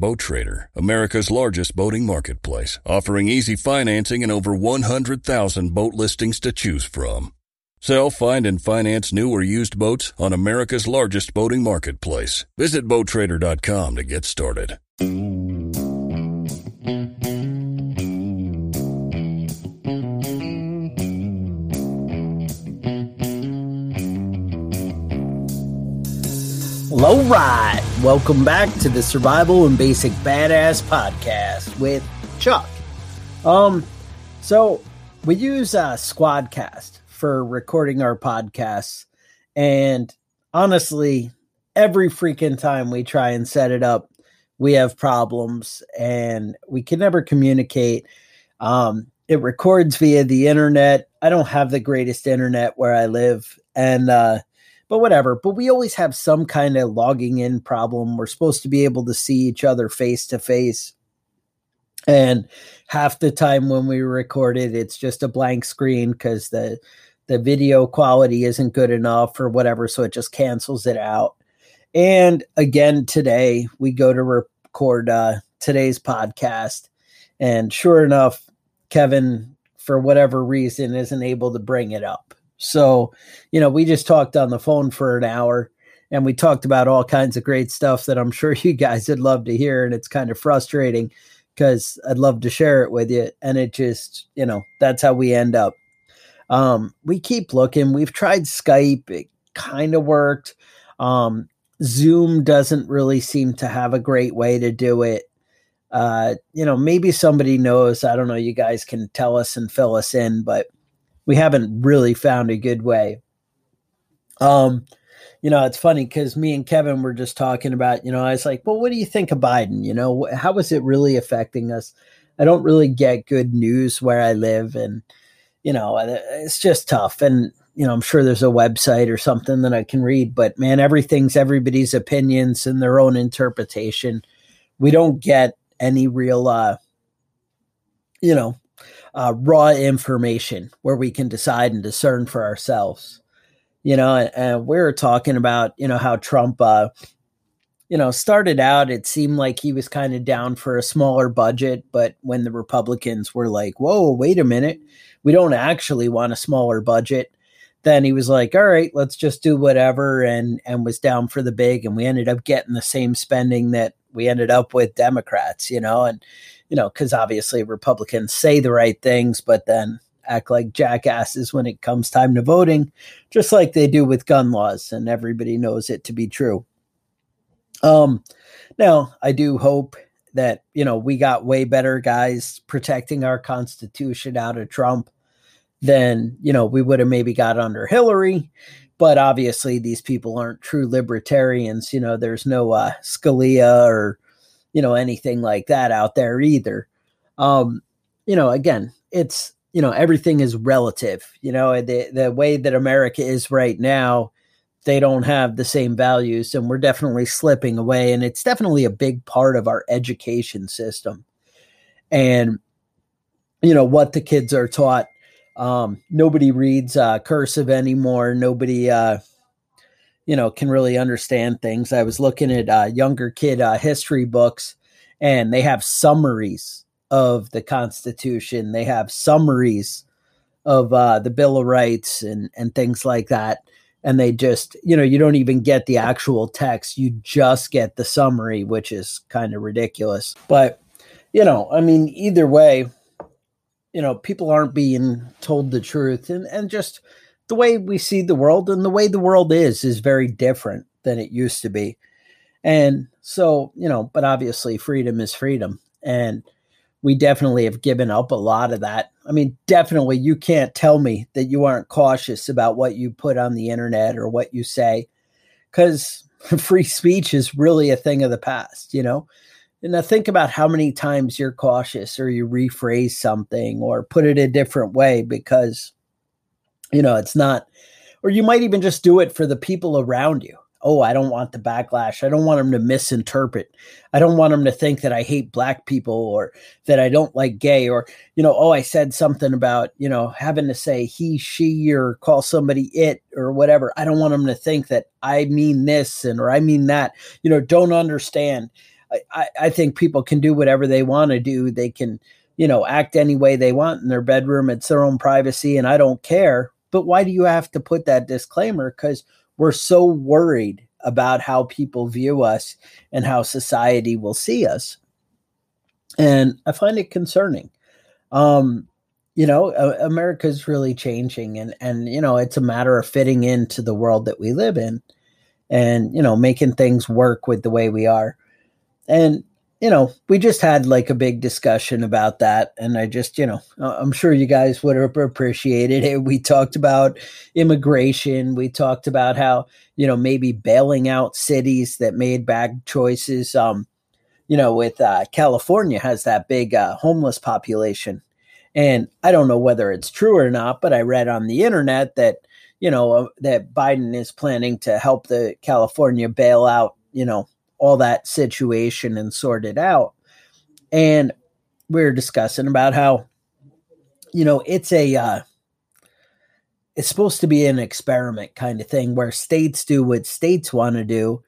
Boat Trader, America's largest boating marketplace, offering easy financing and over 100,000 boat listings to choose from. Sell, find, and finance new or used boats on America's largest boating marketplace. Visit BoatTrader.com to get started. All right, welcome back to the Survival and Basic Badass podcast with Chuck. Um, so we use uh, Squadcast for recording our podcasts, and honestly, every freaking time we try and set it up, we have problems, and we can never communicate. Um, it records via the internet. I don't have the greatest internet where I live, and uh, but whatever. But we always have some kind of logging in problem. We're supposed to be able to see each other face to face. And half the time when we record it, it's just a blank screen because the the video quality isn't good enough or whatever, so it just cancels it out. And again, today we go to record uh, today's podcast, and sure enough, Kevin, for whatever reason, isn't able to bring it up. So, you know, we just talked on the phone for an hour and we talked about all kinds of great stuff that I'm sure you guys would love to hear. And it's kind of frustrating because I'd love to share it with you. And it just, you know, that's how we end up. Um, we keep looking. We've tried Skype, it kind of worked. Um, Zoom doesn't really seem to have a great way to do it. Uh, you know, maybe somebody knows. I don't know. You guys can tell us and fill us in, but we haven't really found a good way. Um, you know, it's funny because me and Kevin were just talking about, you know, I was like, well, what do you think of Biden? You know, how is it really affecting us? I don't really get good news where I live. And, you know, it's just tough. And, you know, I'm sure there's a website or something that I can read, but man, everything's everybody's opinions and their own interpretation. We don't get any real, uh, you know, uh, raw information where we can decide and discern for ourselves. You know, and, and we were talking about, you know, how Trump, uh, you know, started out, it seemed like he was kind of down for a smaller budget. But when the Republicans were like, whoa, wait a minute, we don't actually want a smaller budget. Then he was like, all right, let's just do whatever and and was down for the big. And we ended up getting the same spending that we ended up with Democrats, you know, and you know, because obviously Republicans say the right things, but then act like jackasses when it comes time to voting, just like they do with gun laws, and everybody knows it to be true. Um, now I do hope that you know we got way better guys protecting our Constitution out of Trump than you know we would have maybe got under Hillary. But obviously, these people aren't true libertarians. You know, there's no uh, Scalia or you know anything like that out there either um you know again it's you know everything is relative you know the the way that america is right now they don't have the same values and we're definitely slipping away and it's definitely a big part of our education system and you know what the kids are taught um nobody reads uh cursive anymore. Nobody uh you know can really understand things. I was looking at uh, younger kid uh, history books and they have summaries of the constitution. They have summaries of uh, the bill of rights and and things like that. And they just you know you don't even get the actual text. You just get the summary which is kind of ridiculous. But you know i mean either way you know people aren't being told the truth and and just the way we see the world and the way the world is is very different than it used to be and so you know but obviously freedom is freedom and we definitely have given up a lot of that. I mean, definitely you can't tell me that you aren't cautious about what you put on the internet or what you say because free speech is really a thing of the past, you know? And now think about how many times you're cautious or you rephrase something or put it a different way because, you know, it's not, or you might even just do it for the people around you oh, I don't want the backlash. I don't want them to misinterpret. I don't want them to think that I hate black people or that I don't like gay or, you know, oh, I said something about, you know, having to say he, she, or call somebody it or whatever. I don't want them to think that I mean this and or I mean that, you know, don't understand. I, I, think people can do whatever they want to do. They can, you know, act any way they want in their bedroom. It's their own privacy and I don't care. But why do you have to put that disclaimer? Because we're so worried about how people view us and how society will see us. And I find it concerning. Um, you know, America's really changing and and you know, it's a matter of fitting into the world that we live in and you know, making things work with the way we are. And you know, we just had like a big discussion about that. And I just, you know, I'm sure you guys would have appreciated it. We talked about immigration. We talked about how, you know, maybe bailing out cities that made bad choices. Um, you know, with uh, California has that big uh, homeless population. And I don't know whether it's true or not, but I read on the internet that, you know, uh, that Biden is planning to help the California bail out, you know, all that situation and sort it out. And we are discussing about how, you know, it's a, uh, it's supposed to be an experiment kind of thing where states do what states want to do.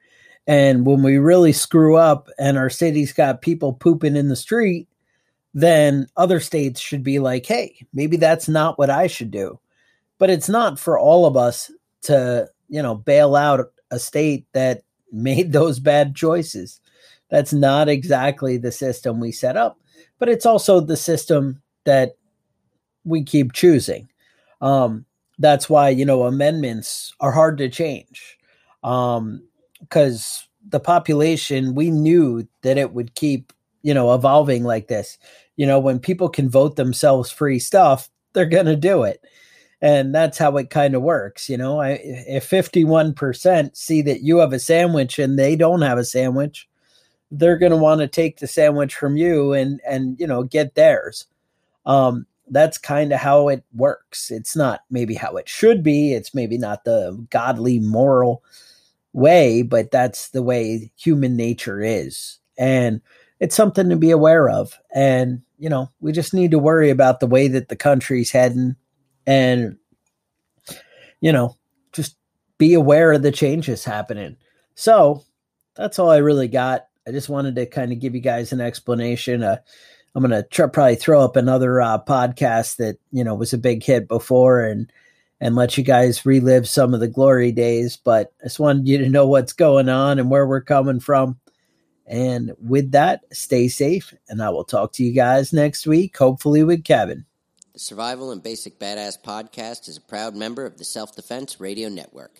And when we really screw up and our city's got people pooping in the street, then other states should be like, hey, maybe that's not what I should do. But it's not for all of us to, you know, bail out a state that made those bad choices. That's not exactly the system we set up, but it's also the system that we keep choosing. Um, that's why, you know, amendments are hard to change because um, the population, we knew that it would keep, you know, evolving like this. You know, when people can vote themselves free stuff, they're going to do it and that's how it kind of works you know? I, if 51% see that you have a sandwich and they don't have a sandwich they're going to want to take the sandwich from you and and you know get theirs. Um that's kind of how it works. It's not maybe how it should be. It's maybe not the godly moral way but that's the way human nature is. And it's something to be aware of. And you know we just need to worry about the way that the country's heading and you know just be aware of the changes happening. So that's all i really got. I just wanted to kind of give you guys an explanation. Uh, i'm gonna probably throw up another uh, podcast that you know was a big hit before and and let you guys relive some of the glory days but i just wanted you to know what's going on and where we're coming from. And with that stay safe and i will talk to you guys next week hopefully with kevin the Survival and Basic Badass podcast is a proud member of the Self Defense Radio Network.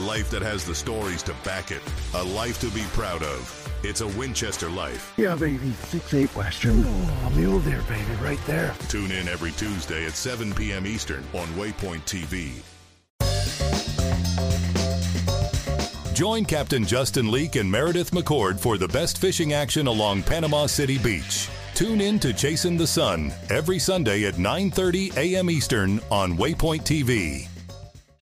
Life that has the stories to back it. A life to be proud of. It's a Winchester life. Yeah, baby. 6-8 Western. Oh, mule deer, baby, right there. Tune in every Tuesday at 7 p.m. Eastern on Waypoint TV. Join Captain Justin Leake and Meredith McCord for the best fishing action along Panama City Beach. Tune in to Chasing the Sun every Sunday at 9:30 a.m. Eastern on Waypoint TV.